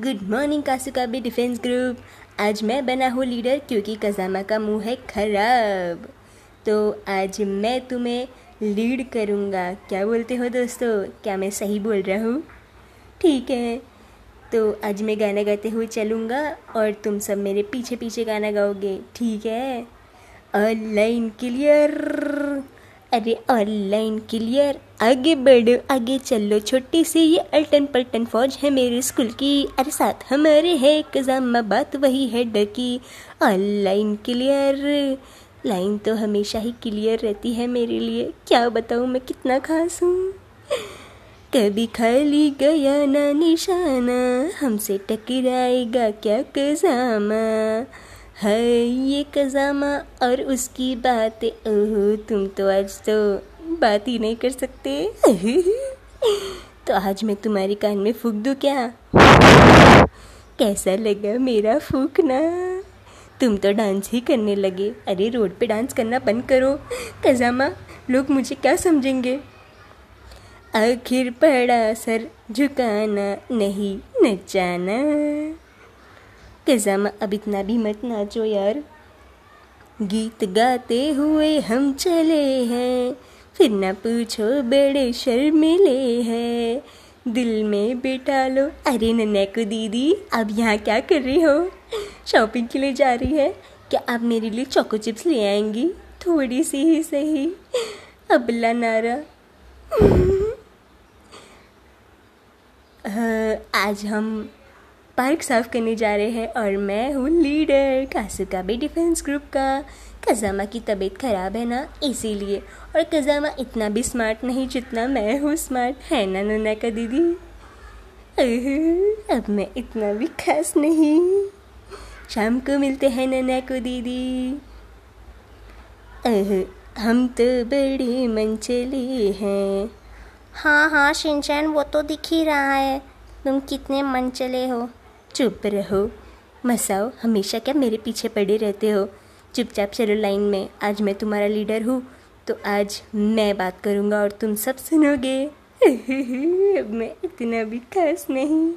Good morning कासुका भी defence group आज मैं बना हूँ लीडर क्योंकि कजामा का मुँह है खराब। तो आज मैं तुम्हें लीड करूँगा। क्या बोलते हो दोस्तों? क्या मैं सही बोल रहा हूँ? ठीक है। तो आज मैं गाना गाते हुए चलूँगा और तुम सब मेरे पीछे पीछे गाना गाओगे। ठीक है? ऑनलाइन क्लियर अरे ऑनलाइन क्लियर आगे बढ़ो, आगे चलो। छोटी सी ये अल्टन पल्टन फौज है मेरे स्कूल की। अरे साथ हमारे है कजामा बात वही है डर की। ऑनलाइन क्लियर लाइन तो हमेशा ही क्लियर रहती है मेरे लिए। क्या बताऊँ, मैं कितना खास हूँ। कभी खाली गया ना निशाना, हमसे टकराएगा क्या कजामा। है ये कजामा और उसकी बात। ओह तुम तो आज तो बात ही नहीं कर सकते। तो आज मैं तुम्हारी कान में फूक दूँ क्या? कैसा लगा मेरा फूकना? तुम तो डांस ही करने लगे। अरे, रोड पे डांस करना बंद करो। कजामा, लोग मुझे क्या समझेंगे? आखिर पड़ा सर झुकाना नहीं, नचाना। कजामा अब इतना भी मत नाचो यार। गीत गाते हुए हम चले हैं, फिर ना पूछो बड़े शर्मिले हैं। दिल में बिठा लो, अरे नन्या को दीदी, अब यहाँ क्या कर रही हो? शॉपिंग के लिए जा रही है, क्या आप मेरे लिए चोको चिप्स ले आएँगी? थोड़ी सी ही सही अबला नारा आज हम पार्क साफ़ करने जा रहे हैं और मैं हूँ लीडर कासू का भी डिफेंस ग्रुप का। कजामा की तबीयत ख़राब है ना, इसीलिए। और कजामा इतना भी स्मार्ट नहीं जितना मैं हूँ स्मार्ट है ना नन्ना का दीदी? अब मैं इतना भी खास नहीं। शाम को मिलते हैं नन्ना को दीदी। अह हम तो बड़े मन चले हैं। हाँ हाँ शिनचैन, वो तो दिख ही रहा है। तुम कितने मन चले हो? चुप रहो। मसाओ, हमेशा क्या मेरे पीछे पड़े रहते हो? चुपचाप चलो लाइन में। आज मैं तुम्हारा लीडर हूँ तो आज मैं बात करूँगा और तुम सब सुनोगे। मैं इतना भी खास नहीं।